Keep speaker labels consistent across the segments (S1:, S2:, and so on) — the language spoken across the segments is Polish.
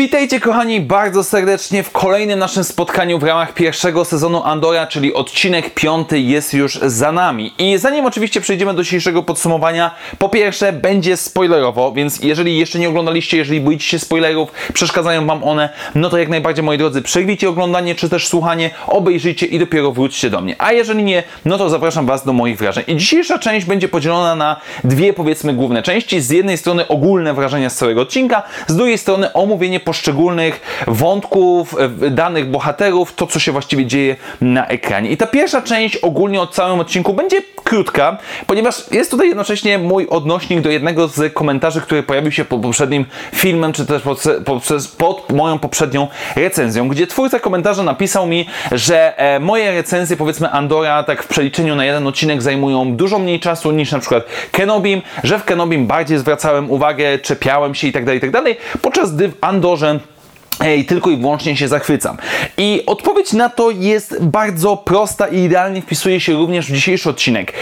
S1: Witajcie kochani bardzo serdecznie w kolejnym naszym spotkaniu w ramach pierwszego sezonu Andora, czyli odcinek piąty jest już za nami. I zanim oczywiście przejdziemy do dzisiejszego podsumowania, po pierwsze będzie spoilerowo, więc jeżeli jeszcze nie oglądaliście, jeżeli boicie się spoilerów, przeszkadzają Wam one, no to jak najbardziej moi drodzy, przerwijcie oglądanie czy też słuchanie, obejrzyjcie i dopiero wróćcie do mnie. A jeżeli nie, no to zapraszam Was do moich wrażeń. I dzisiejsza część będzie podzielona na dwie powiedzmy główne części. Z jednej strony ogólne wrażenia z całego odcinka, z drugiej strony omówienie poszczególnych wątków, e, danych bohaterów, to co się właściwie dzieje na ekranie. I ta pierwsza część ogólnie o całym odcinku będzie krótka, ponieważ jest tutaj jednocześnie mój odnośnik do jednego z komentarzy, który pojawił się pod poprzednim filmem, czy też pod, pod, moją poprzednią recenzją, gdzie twórca komentarza napisał mi, że e, moje recenzje, powiedzmy Andora, tak w przeliczeniu na jeden odcinek zajmują dużo mniej czasu niż na przykład Kenobim, że w Kenobim bardziej zwracałem uwagę, czepiałem się itd., itd., podczas gdy w должен i tylko i wyłącznie się zachwycam. I odpowiedź na to jest bardzo prosta i idealnie wpisuje się również w dzisiejszy odcinek.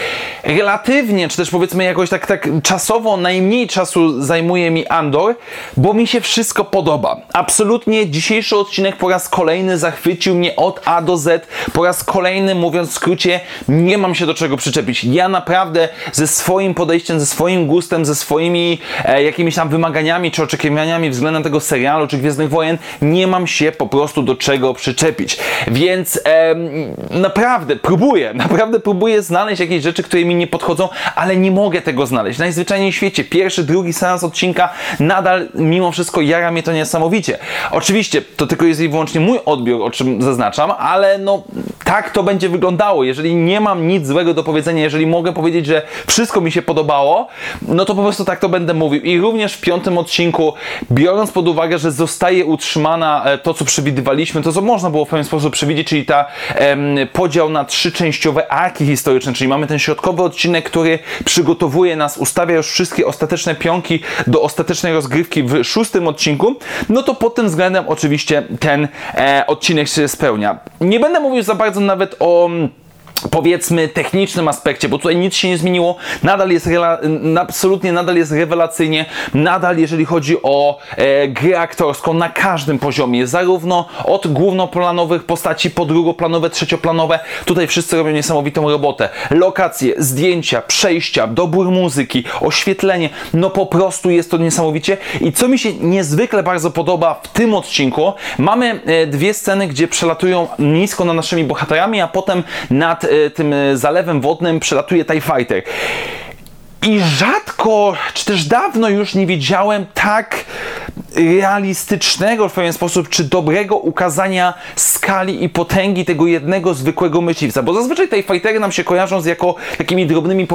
S1: Relatywnie, czy też powiedzmy jakoś tak, tak czasowo najmniej czasu zajmuje mi Andor, bo mi się wszystko podoba. Absolutnie dzisiejszy odcinek po raz kolejny zachwycił mnie od A do Z. Po raz kolejny, mówiąc w skrócie, nie mam się do czego przyczepić. Ja naprawdę ze swoim podejściem, ze swoim gustem, ze swoimi e, jakimiś tam wymaganiami czy oczekiwaniami względem tego serialu czy Gwiezdnych Wojen nie mam się po prostu do czego przyczepić. Więc naprawdę próbuję, naprawdę próbuję znaleźć jakieś rzeczy, które mi nie podchodzą, ale nie mogę tego znaleźć. Najzwyczajniej w świecie, pierwszy, drugi seans odcinka nadal mimo wszystko jara mnie to niesamowicie. Oczywiście to tylko jest i wyłącznie mój odbiór, o czym zaznaczam, ale no tak to będzie wyglądało. Jeżeli nie mam nic złego do powiedzenia, jeżeli mogę powiedzieć, że wszystko mi się podobało, no to po prostu tak to będę mówił. I również w piątym odcinku, biorąc pod uwagę, że zostaje utrzymana e, to, co przewidywaliśmy, to co można było w pewien sposób przewidzieć, czyli ta em, podział na trzy częściowe arki historyczne, czyli mamy ten środkowy odcinek, który przygotowuje nas, ustawia już wszystkie ostateczne pionki do ostatecznej rozgrywki w szóstym odcinku, no to pod tym względem oczywiście ten e, odcinek się spełnia. Nie będę mówił za bardzo nawet o powiedzmy technicznym aspekcie, bo tutaj nic się nie zmieniło, nadal jest absolutnie nadal jest rewelacyjnie, nadal jeżeli chodzi o e, grę aktorską na każdym poziomie, zarówno od głównoplanowych postaci po drugoplanowe, trzecioplanowe, tutaj wszyscy robią niesamowitą robotę. Lokacje, zdjęcia, przejścia, dobór muzyki, oświetlenie, no po prostu jest to niesamowicie. I co mi się niezwykle bardzo podoba w tym odcinku, mamy e, dwie sceny, gdzie przelatują nisko nad naszymi bohaterami, a potem nad tym y, zalewem wodnym przelatuje TIE Fighter. I rzadko, czy też dawno już nie widziałem tak realistycznego w pewien sposób, czy dobrego ukazania skali i potęgi tego jednego zwykłego myśliwca, bo zazwyczaj tej fightery nam się kojarzą z jako takimi drobnymi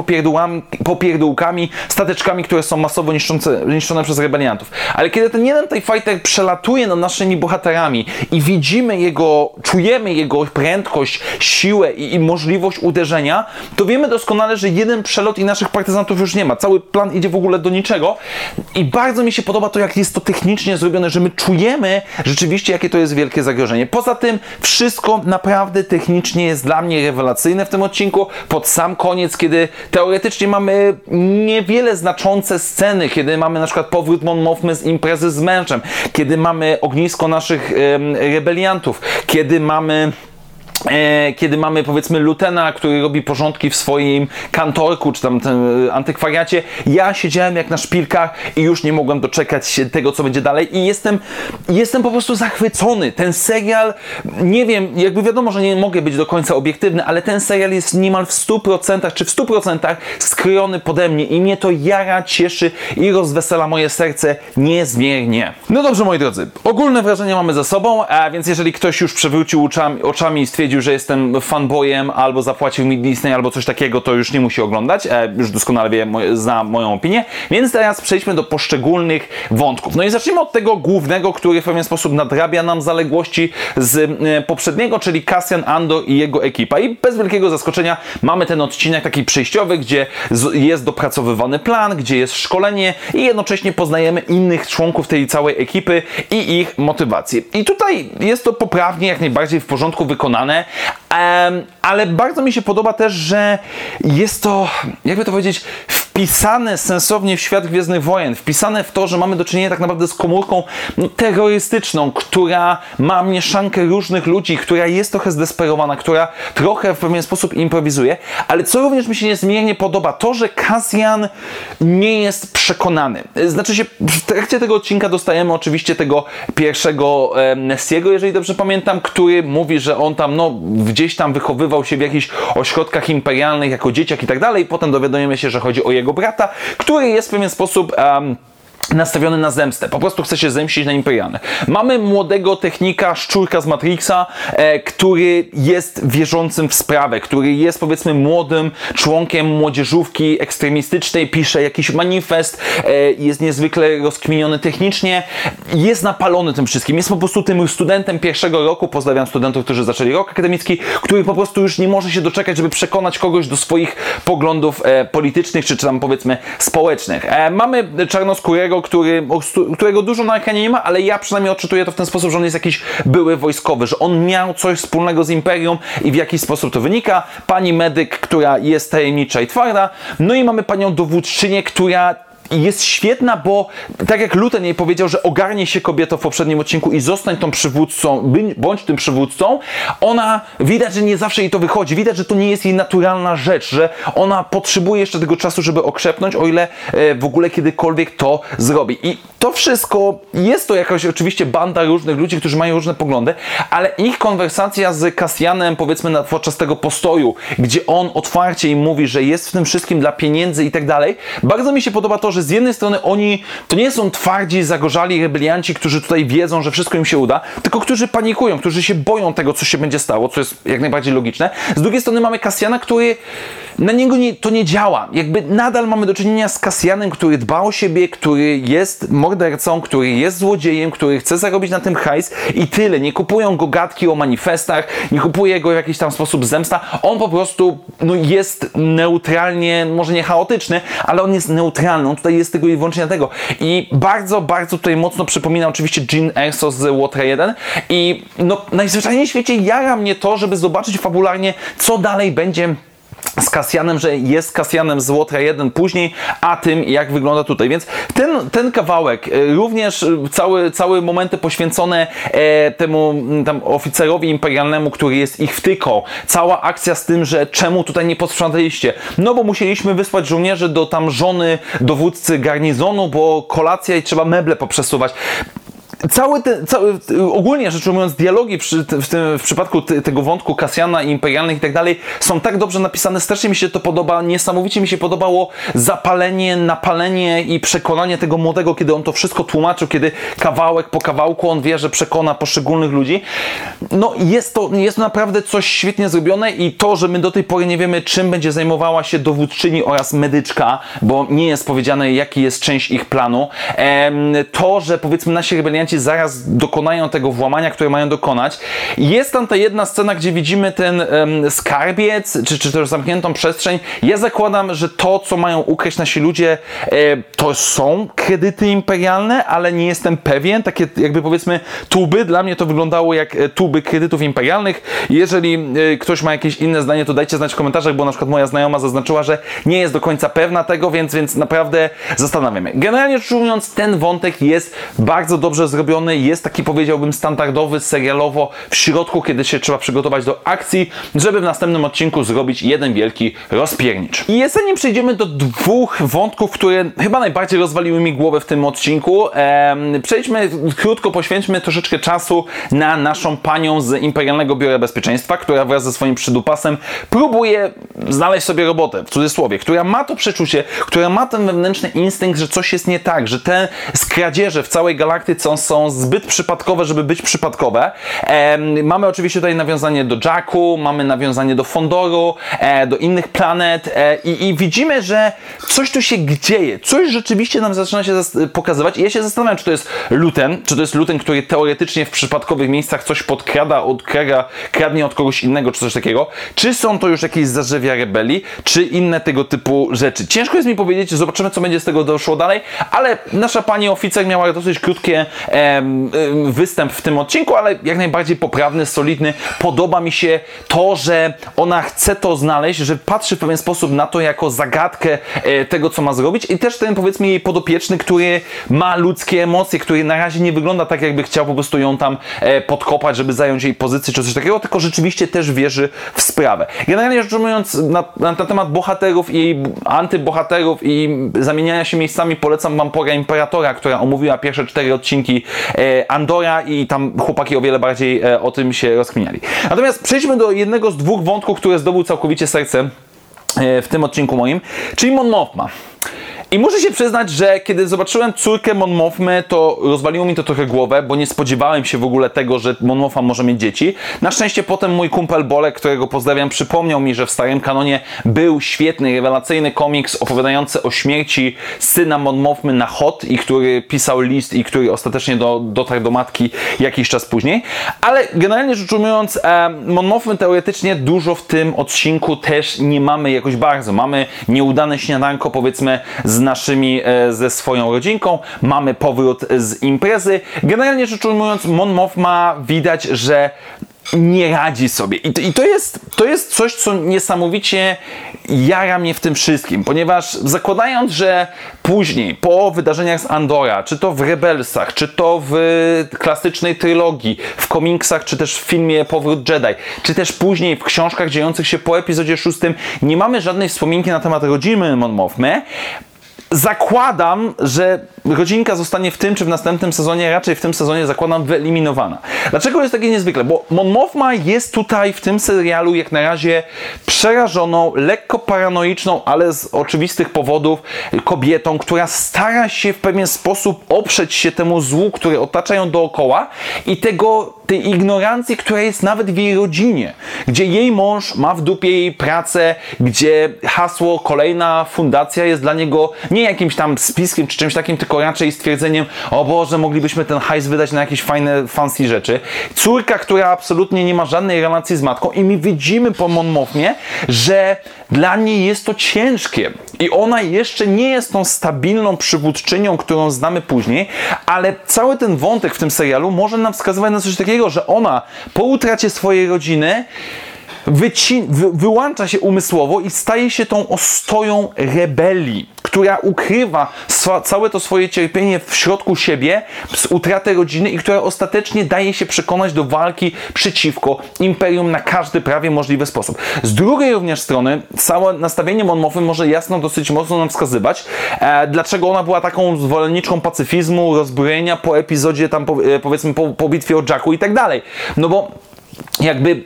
S1: popierdółkami, stateczkami, które są masowo niszczone przez rebeliantów. Ale kiedy ten jeden tej fighter przelatuje nad naszymi bohaterami i widzimy jego, czujemy jego prędkość, siłę i, i możliwość uderzenia, to wiemy doskonale, że jeden przelot i naszych partyzantów już nie ma. Cały plan idzie w ogóle do niczego i bardzo mi się podoba to, jak jest to technicznie technicznie zrobione, że my czujemy rzeczywiście, jakie to jest wielkie zagrożenie. Poza tym, wszystko naprawdę technicznie jest dla mnie rewelacyjne w tym odcinku. Pod sam koniec, kiedy teoretycznie mamy niewiele znaczące sceny, kiedy mamy na przykład powrót Mon Mothmy z imprezy z męczem, kiedy mamy ognisko naszych rebeliantów, kiedy mamy kiedy mamy powiedzmy Lutena, który robi porządki w swoim kantorku, czy tam e, antykwariacie, ja siedziałem jak na szpilkach i już nie mogłem doczekać się tego, co będzie dalej i jestem, jestem po prostu zachwycony. Ten serial, nie wiem, jakby wiadomo, że nie mogę być do końca obiektywny, ale ten serial jest niemal w 100% czy w 100% skrojony pode mnie i mnie to jara, cieszy i rozwesela moje serce niezmiernie. No dobrze, moi drodzy, ogólne wrażenia mamy za sobą, a więc jeżeli ktoś już przewrócił oczami, oczami i stwierdził, że jestem fanboyem, albo zapłacił mi Disney, albo coś takiego, to już nie musi oglądać. E, już doskonale wie, zna moją opinię. Więc teraz przejdźmy do poszczególnych wątków. No i zacznijmy od tego głównego, który w pewien sposób nadrabia nam zaległości z e, poprzedniego, czyli Cassian Ando i jego ekipa. I bez wielkiego zaskoczenia mamy ten odcinek taki przejściowy, gdzie jest dopracowywany plan, gdzie jest szkolenie i jednocześnie poznajemy innych członków tej całej ekipy i ich motywację. I tutaj jest to poprawnie, jak najbardziej w porządku wykonane ale bardzo mi się podoba też, że jest to, jakby to powiedzieć, wpisane sensownie w świat Gwiezdnych Wojen, wpisane w to, że mamy do czynienia tak naprawdę z komórką no, terrorystyczną, która ma mieszankę różnych ludzi, która jest trochę zdesperowana, która trochę w pewien sposób improwizuje, ale co również mi się niezmiernie podoba, to, że Cassian nie jest przekonany. Znaczy się, w trakcie tego odcinka dostajemy oczywiście tego pierwszego e, Nessiego, jeżeli dobrze pamiętam, który mówi, że on tam, no, gdzieś tam wychowywał się w jakichś ośrodkach imperialnych jako dzieciak i tak dalej, potem dowiadujemy się, że chodzi o jego jego brata, który jest w pewien sposób... Um, nastawiony na zemstę, po prostu chce się zemścić na Imperialnych. Mamy młodego technika, szczurka z Matrixa, e, który jest wierzącym w sprawę, który jest powiedzmy młodym członkiem młodzieżówki ekstremistycznej, pisze jakiś manifest, e, jest niezwykle rozkminiony technicznie, jest napalony tym wszystkim, jest po prostu tym studentem pierwszego roku, pozdrawiam studentów, którzy zaczęli rok akademicki, który po prostu już nie może się doczekać, żeby przekonać kogoś do swoich poglądów e, politycznych, czy, czy tam powiedzmy społecznych. E, mamy czarnoskórego który, którego dużo na ekranie nie ma, ale ja przynajmniej odczytuję to w ten sposób, że on jest jakiś były wojskowy, że on miał coś wspólnego z Imperium i w jakiś sposób to wynika. Pani medyk, która jest tajemnicza i twarda. No i mamy panią dowódczynię, która jest świetna, bo tak jak Luten jej powiedział, że ogarnie się kobietą w poprzednim odcinku i zostań tą przywódcą, bądź tym przywódcą, ona widać, że nie zawsze jej to wychodzi. Widać, że to nie jest jej naturalna rzecz, że ona potrzebuje jeszcze tego czasu, żeby okrzepnąć, o ile e, w ogóle kiedykolwiek to zrobi. I to wszystko jest to jakaś oczywiście banda różnych ludzi, którzy mają różne poglądy, ale ich konwersacja z Kasjanem, powiedzmy na, podczas tego postoju, gdzie on otwarcie im mówi, że jest w tym wszystkim dla pieniędzy i tak dalej, bardzo mi się podoba to, że z jednej strony oni to nie są twardzi, zagorzali rebelianci, którzy tutaj wiedzą, że wszystko im się uda, tylko którzy panikują, którzy się boją tego, co się będzie stało, co jest jak najbardziej logiczne. Z drugiej strony mamy Kasjana, który na niego nie, to nie działa. Jakby nadal mamy do czynienia z Kasjanem, który dba o siebie, który jest mordercą, który jest złodziejem, który chce zarobić na tym hajs i tyle. Nie kupują go gadki o manifestach, nie kupuje go w jakiś tam sposób zemsta. On po prostu no, jest neutralnie, może nie chaotyczny, ale on jest neutralny. On tutaj jest tylko i wyłącznie dlatego. I bardzo, bardzo tutaj mocno przypomina oczywiście Jean Erso z Water 1 i no, najzwyczajniej w świecie jara mnie to, żeby zobaczyć fabularnie, co dalej będzie z Kasjanem, że jest Kasjanem z Łotra 1 później, a tym jak wygląda tutaj. Więc ten, ten kawałek, e, również e, cały, całe momenty poświęcone e, temu tam oficerowi imperialnemu, który jest ich wtyką, cała akcja z tym, że czemu tutaj nie posprzątaliście? No bo musieliśmy wysłać żołnierzy do tam żony dowódcy garnizonu, bo kolacja i trzeba meble poprzesuwać cały ten, cały, ogólnie rzecz ujmując, dialogi przy, w, tym, w przypadku tego wątku Kasjana i imperialnych i tak dalej są tak dobrze napisane, strasznie mi się to podoba, niesamowicie mi się podobało zapalenie, napalenie i przekonanie tego młodego, kiedy on to wszystko tłumaczył, kiedy kawałek po kawałku on wie, że przekona poszczególnych ludzi. No jest to, jest to naprawdę coś świetnie zrobione i to, że my do tej pory nie wiemy, czym będzie zajmowała się dowódczyni oraz medyczka, bo nie jest powiedziane, jaki jest część ich planu, to, że powiedzmy nasi rebelianci zaraz dokonają tego włamania, które mają dokonać. Jest tam ta jedna scena, gdzie widzimy ten um, skarbiec, czy, czy też zamkniętą przestrzeń. Ja zakładam, że to, co mają ukryć nasi ludzie, e, to są kredyty imperialne, ale nie jestem pewien. Takie jakby powiedzmy tuby, dla mnie to wyglądało jak e, tuby kredytów imperialnych. Jeżeli e, ktoś ma jakieś inne zdanie, to dajcie znać w komentarzach, bo na przykład moja znajoma zaznaczyła, że nie jest do końca pewna tego, więc, więc naprawdę zastanawiamy. Generalnie rzecz ujmując, ten wątek jest bardzo dobrze zrobiony jest taki powiedziałbym standardowy, serialowo w środku, kiedy się trzeba przygotować do akcji, żeby w następnym odcinku zrobić jeden wielki rozpiernicz. I zanim przejdziemy do dwóch wątków, które chyba najbardziej rozwaliły mi głowę w tym odcinku, em, przejdźmy krótko, poświęćmy troszeczkę czasu na naszą panią z Imperialnego Biura Bezpieczeństwa, która wraz ze swoim przydupasem próbuje znaleźć sobie robotę, w cudzysłowie, która ma to przeczucie, która ma ten wewnętrzny instynkt, że coś jest nie tak, że te skradzieże w całej galaktyce są są zbyt przypadkowe, żeby być przypadkowe. E, mamy oczywiście tutaj nawiązanie do Jacku, mamy nawiązanie do Fondoru, e, do innych planet e, i, i, widzimy, że coś tu się dzieje, coś rzeczywiście nam zaczyna się pokazywać i ja się zastanawiam, czy to jest Luten, czy to jest Luten, który teoretycznie w przypadkowych miejscach coś podkrada, odkrada, kradnie od kogoś innego, czy coś takiego, czy są to już jakieś zarzewia rebelii, czy inne tego typu rzeczy. Ciężko jest mi powiedzieć, zobaczymy, co będzie z tego doszło dalej, ale nasza pani oficer miała dosyć krótkie em, występ w tym odcinku, ale jak najbardziej poprawny, solidny. Podoba mi się to, że ona chce to znaleźć, że patrzy w pewien sposób na to jako zagadkę e, tego, co ma zrobić i też ten powiedzmy jej podopieczny, który ma ludzkie emocje, który na razie nie wygląda tak, jakby chciał po prostu ją tam e, podkopać, żeby zająć jej pozycję czy coś takiego, tylko rzeczywiście też wierzy w sprawę. Generalnie rzecz ujmując, na, na, na temat bohaterów i antybohaterów i zamieniania się miejscami polecam wam pora Imperatora, która omówiła pierwsze cztery odcinki Andora i tam chłopaki o wiele bardziej e, o tym się rozkminiali. Natomiast przejdźmy do jednego z dwóch wątków, które zdobył całkowicie serce e, w tym odcinku moim, czyli Mon Mothma. I muszę się przyznać, że kiedy zobaczyłem córkę Mon to rozwaliło mi to trochę głowę, bo nie spodziewałem się w ogóle tego, że Mon może mieć dzieci. Na szczęście potem mój kumpel Bolek, którego pozdrawiam, przypomniał mi, że w starym kanonie był świetny, rewelacyjny komiks opowiadający o śmierci syna Mon na Hot i który pisał list i który ostatecznie do, dotarł do matki jakiś czas później. Ale generalnie rzecz ujmując, e, teoretycznie dużo w tym odcinku też nie mamy jakoś bardzo. Mamy nieudane śniadanko powiedzmy z naszymi, e, ze swoją rodzinką, mamy powrót z imprezy. Generalnie rzecz ujmując, Mon Mothma widać, że nie radzi sobie. I to, I to, jest, to jest coś, co niesamowicie jara mnie w tym wszystkim, ponieważ zakładając, że później, po wydarzeniach z Andora, czy to w Rebelsach, czy to w klasycznej trylogii, w komiksach, czy też w filmie Powrót Jedi, czy też później w książkach dziejących się po epizodzie szóstym, nie mamy żadnej wspominki na temat rodziny Mon Mothmy, zakładam, że rodzinka zostanie w tym czy w następnym sezonie, raczej w tym sezonie zakładam wyeliminowana. Dlaczego jest takie niezwykle? Bo Mon Mothma jest tutaj w tym serialu jak na razie przerażoną, lekko paranoiczną, ale z oczywistych powodów kobietą, która stara się w pewien sposób oprzeć się temu złu, który otacza ją dookoła i tego, tej ignorancji, która jest nawet w jej rodzinie, gdzie jej mąż ma w dupie jej pracę, gdzie hasło kolejna fundacja jest dla niego nie jakimś tam spiskiem czy czymś takim, tylko raczej stwierdzeniem, o Boże, moglibyśmy ten hajs wydać na jakieś fajne, fancy rzeczy. Córka, która absolutnie nie ma żadnej relacji z matką i my widzimy po Mon Mothmie, że dla niej jest to ciężkie i ona jeszcze nie jest tą stabilną przywódczynią, którą znamy później, ale cały ten wątek w tym serialu może nam wskazywać na coś takiego, że ona po utracie swojej rodziny wyci- wy- wyłącza się umysłowo i staje się tą ostoją rebelii, która ukrywa całe to swoje cierpienie w środku siebie z utraty rodziny i która ostatecznie daje się przekonać do walki przeciwko imperium na każdy prawie możliwy sposób. Z drugiej również strony, całe nastawienie Mon Mothmy może jasno dosyć mocno nam wskazywać, e, dlaczego ona była taką zwolenniczką pacyfizmu, rozbrojenia po epizodzie tam po, e, powiedzmy po, po bitwie o Jacku i tak dalej. No bo jakby,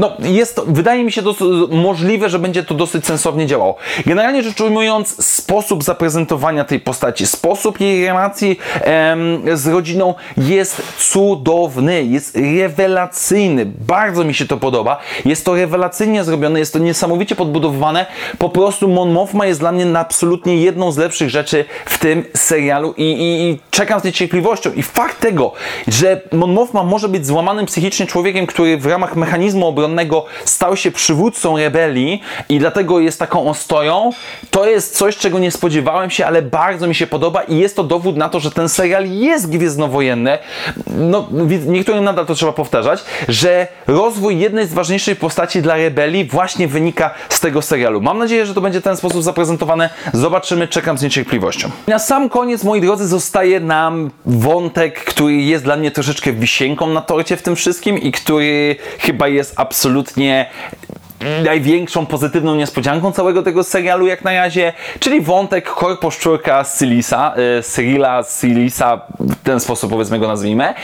S1: no jest wydaje mi się możliwe, że będzie to dosyć sensownie działało. Generalnie rzecz ujmując, sposób zaprezentowania tej postaci, sposób jej relacji em, z rodziną jest cudowny, jest rewelacyjny. Bardzo mi się to podoba. Jest to rewelacyjnie zrobione, jest to niesamowicie podbudowane. Po prostu Mon Mothma jest dla mnie absolutnie jedną z lepszych rzeczy w tym serialu i, i, i czekam z niecierpliwością. I fakt tego, że Mon Mothma może być złamanym psychicznie człowiekiem, który w ramach mechanizmu obronnego stał się przywódcą rebelii i dlatego jest taką ostoją, to jest coś, czego nie spodziewałem się, ale bardzo mi się podoba i jest to dowód na to, że ten serial jest gwiezdnowojenny. No, niektórym nadal to trzeba powtarzać, że rozwój jednej z ważniejszych postaci dla rebelii właśnie wynika z tego serialu. Mam nadzieję, że to będzie w ten sposób zaprezentowane. Zobaczymy, czekam z niecierpliwością. Na sam koniec, moi drodzy, zostaje nam wątek, który jest dla mnie troszeczkę wisienką na torcie w tym wszystkim i który chyba jest absolutnie największą pozytywną niespodzianką całego tego serialu jak na razie, czyli wątek korposzczurka Sylisa, y, Cyrila Sylisa, w ten sposób powiedzmy go nazwijmy,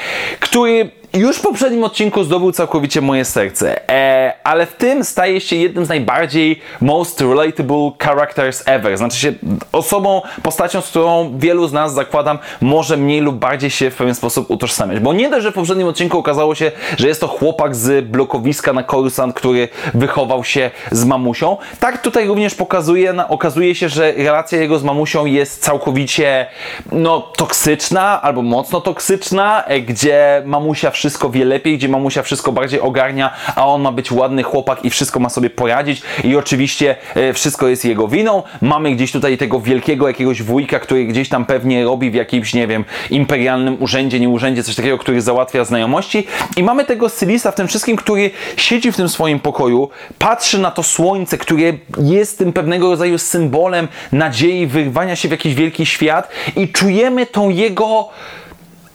S1: który już w poprzednim odcinku zdobył całkowicie moje serce, e, ale w tym staje się jednym z najbardziej most relatable characters ever. Znaczy się osobą, postacią, z którą wielu z nas, zakładam, może mniej lub bardziej się w pewien sposób utożsamiać. Bo nie dość, że w poprzednim odcinku okazało się, że jest to chłopak z blokowiska na Coruscant, który wychował się z mamusią, tak tutaj również pokazuje, na, okazuje się, że relacja jego z mamusią jest całkowicie no, toksyczna albo mocno toksyczna, e, gdzie mamusia wszystko wszystko wie lepiej, gdzie mamusia wszystko bardziej ogarnia, a on ma być ładny chłopak i wszystko ma sobie poradzić i oczywiście e, wszystko jest jego winą. Mamy gdzieś tutaj tego wielkiego jakiegoś wujka, który gdzieś tam pewnie robi w jakimś, nie wiem, imperialnym urzędzie, nie urzędzie, coś takiego, który załatwia znajomości i mamy tego stylista w tym wszystkim, który siedzi w tym swoim pokoju, patrzy na to słońce, które jest tym pewnego rodzaju symbolem nadziei, wyrwania się w jakiś wielki świat i czujemy tą jego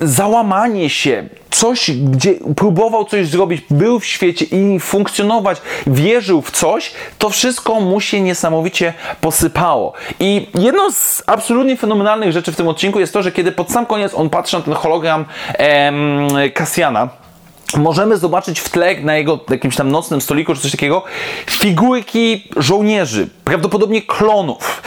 S1: załamanie się, coś, gdzie próbował coś zrobić, był w świecie i funkcjonować, wierzył w coś, to wszystko mu się niesamowicie posypało. I jedną z absolutnie fenomenalnych rzeczy w tym odcinku jest to, że kiedy pod sam koniec on patrzy na ten hologram em, Kasjana, możemy zobaczyć w tle na jego jakimś tam nocnym stoliku czy coś takiego figurki żołnierzy, prawdopodobnie klonów.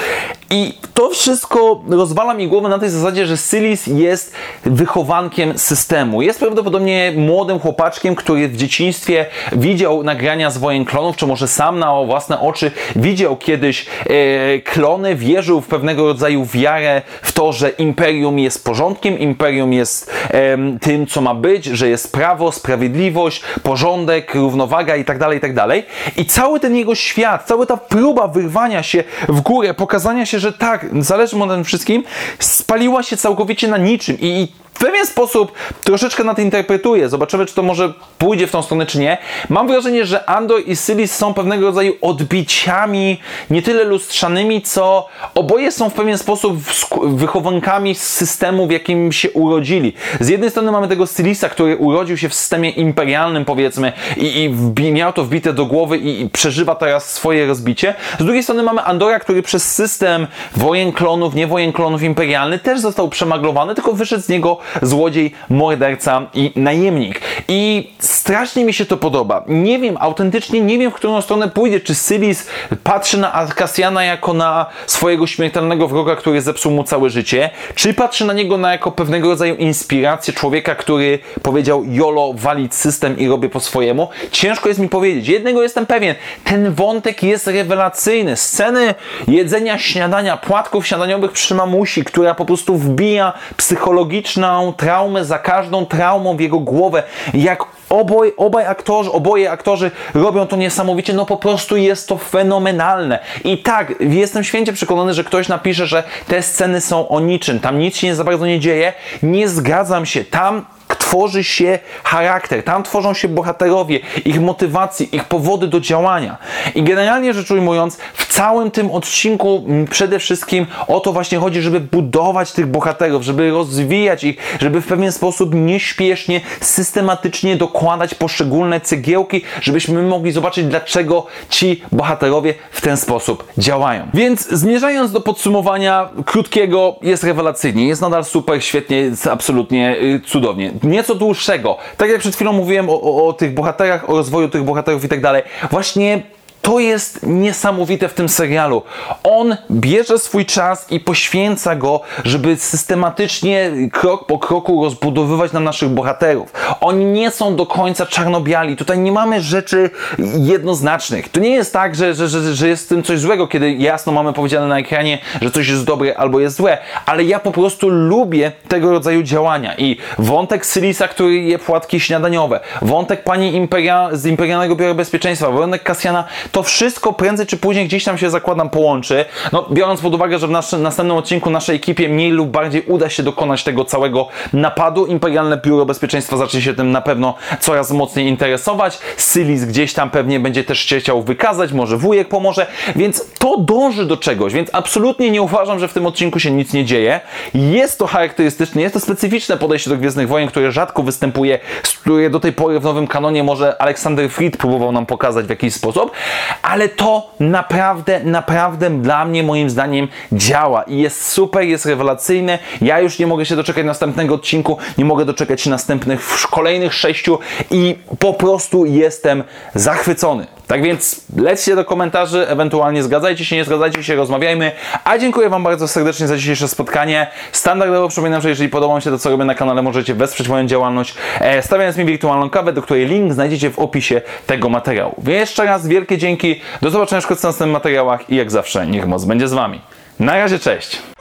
S1: I to wszystko rozwala mi głowę na tej zasadzie, że Sylis jest wychowankiem systemu. Jest prawdopodobnie młodym chłopaczkiem, który w dzieciństwie widział nagrania z wojen klonów, czy może sam na własne oczy widział kiedyś e, klony, wierzył w pewnego rodzaju wiarę w to, że imperium jest porządkiem, imperium jest e, tym, co ma być, że jest prawo, sprawiedliwość, porządek, równowaga itd., tak itd. Tak I cały ten jego świat, cała ta próba wyrwania się w górę, pokazania się, że tak, zależy mu na tym wszystkim, spaliła się całkowicie na niczym i, i w pewien sposób troszeczkę nadinterpretuję. Zobaczymy, czy to może pójdzie w tą stronę, czy nie. Mam wrażenie, że Andor i Sylis są pewnego rodzaju odbiciami, nie tyle lustrzanymi, co oboje są w pewien sposób wychowankami systemu, w jakim się urodzili. Z jednej strony mamy tego Sylisa, który urodził się w systemie imperialnym, powiedzmy, i, i miał to wbite do głowy i, i przeżywa teraz swoje rozbicie. Z drugiej strony mamy Andora, który przez system wojen klonów, nie wojen klonów imperialny też został przemaglowany, tylko wyszedł z niego złodziej, morderca i najemnik. I strasznie mi się to podoba. Nie wiem, autentycznie nie wiem, w którą stronę pójdzie. Czy Sylis patrzy na Arkasjana jako na swojego śmiertelnego wroga, który zepsuł mu całe życie, czy patrzy na niego na jako pewnego rodzaju inspirację człowieka, który powiedział YOLO, walić system i robię po swojemu. Ciężko jest mi powiedzieć. Jednego jestem pewien. Ten wątek jest rewelacyjny. Sceny jedzenia śniadania, płatków śniadaniowych przy mamusi, która po prostu wbija psychologiczna traumę za każdą traumą w jego głowę. Jak oboj, obaj aktorzy, oboje aktorzy robią to niesamowicie, no po prostu jest to fenomenalne. I tak, jestem święcie przekonany, że ktoś napisze, że te sceny są o niczym, tam nic się nie za bardzo nie dzieje. Nie zgadzam się. Tam tworzy się charakter, tam tworzą się bohaterowie, ich motywacje, ich powody do działania. I generalnie rzecz ujmując, w całym tym odcinku przede wszystkim o to właśnie chodzi, żeby budować tych bohaterów, żeby rozwijać ich, żeby w pewien sposób nieśpiesznie, systematycznie dokładać poszczególne cegiełki, żebyśmy mogli zobaczyć, dlaczego ci bohaterowie w ten sposób działają. Więc zmierzając do podsumowania krótkiego, jest rewelacyjnie, jest nadal super, świetnie, absolutnie y, cudownie. Nieco dłuższego, tak jak przed chwilą mówiłem o, o, o tych bohaterach, o rozwoju tych bohaterów i tak dalej, właśnie to jest niesamowite w tym serialu. On bierze swój czas i poświęca go, żeby systematycznie, krok po kroku rozbudowywać nam naszych bohaterów. Oni nie są do końca czarno-biali. Tutaj nie mamy rzeczy jednoznacznych. To nie jest tak, że, że, że, że jest w tym coś złego, kiedy jasno mamy powiedziane na ekranie, że coś jest dobre albo jest złe, ale ja po prostu lubię tego rodzaju działania. I wątek Sylisa, który je płatki śniadaniowe, wątek pani Imperia, z Imperialnego Biura Bezpieczeństwa, wątek Kasjana, to wszystko prędzej czy później gdzieś tam się zakładam połączy. No, biorąc pod uwagę, że w naszym następnym odcinku naszej ekipie mniej lub bardziej uda się dokonać tego całego napadu, Imperialne Biuro Bezpieczeństwa zacznie się tym na pewno coraz mocniej interesować. Sylis gdzieś tam pewnie będzie też się chciał wykazać, może wujek pomoże, więc to dąży do czegoś, więc absolutnie nie uważam, że w tym odcinku się nic nie dzieje. Jest to charakterystyczne, jest to specyficzne podejście do Gwiezdnych Wojen, które rzadko występuje, które do tej pory w nowym kanonie może Aleksander Fried próbował nam pokazać w jakiś sposób, ale to naprawdę, naprawdę dla mnie, moim zdaniem, działa i jest super, jest rewelacyjne. Ja już nie mogę się doczekać następnego odcinku, nie mogę doczekać się następnych, kolejnych sześciu i po prostu jestem zachwycony. Tak więc lećcie do komentarzy, ewentualnie zgadzajcie się, nie zgadzajcie się, rozmawiajmy. A dziękuję Wam bardzo serdecznie za dzisiejsze spotkanie. Standardowo przypominam, że jeżeli podoba Wam się to, co robię na kanale, możecie wesprzeć moją działalność, e, stawiając mi wirtualną kawę, do której link znajdziecie w opisie tego materiału. Jeszcze raz wielkie dzięki, do zobaczenia w następnych materiałach i jak zawsze niech moc będzie z Wami. Na razie, cześć!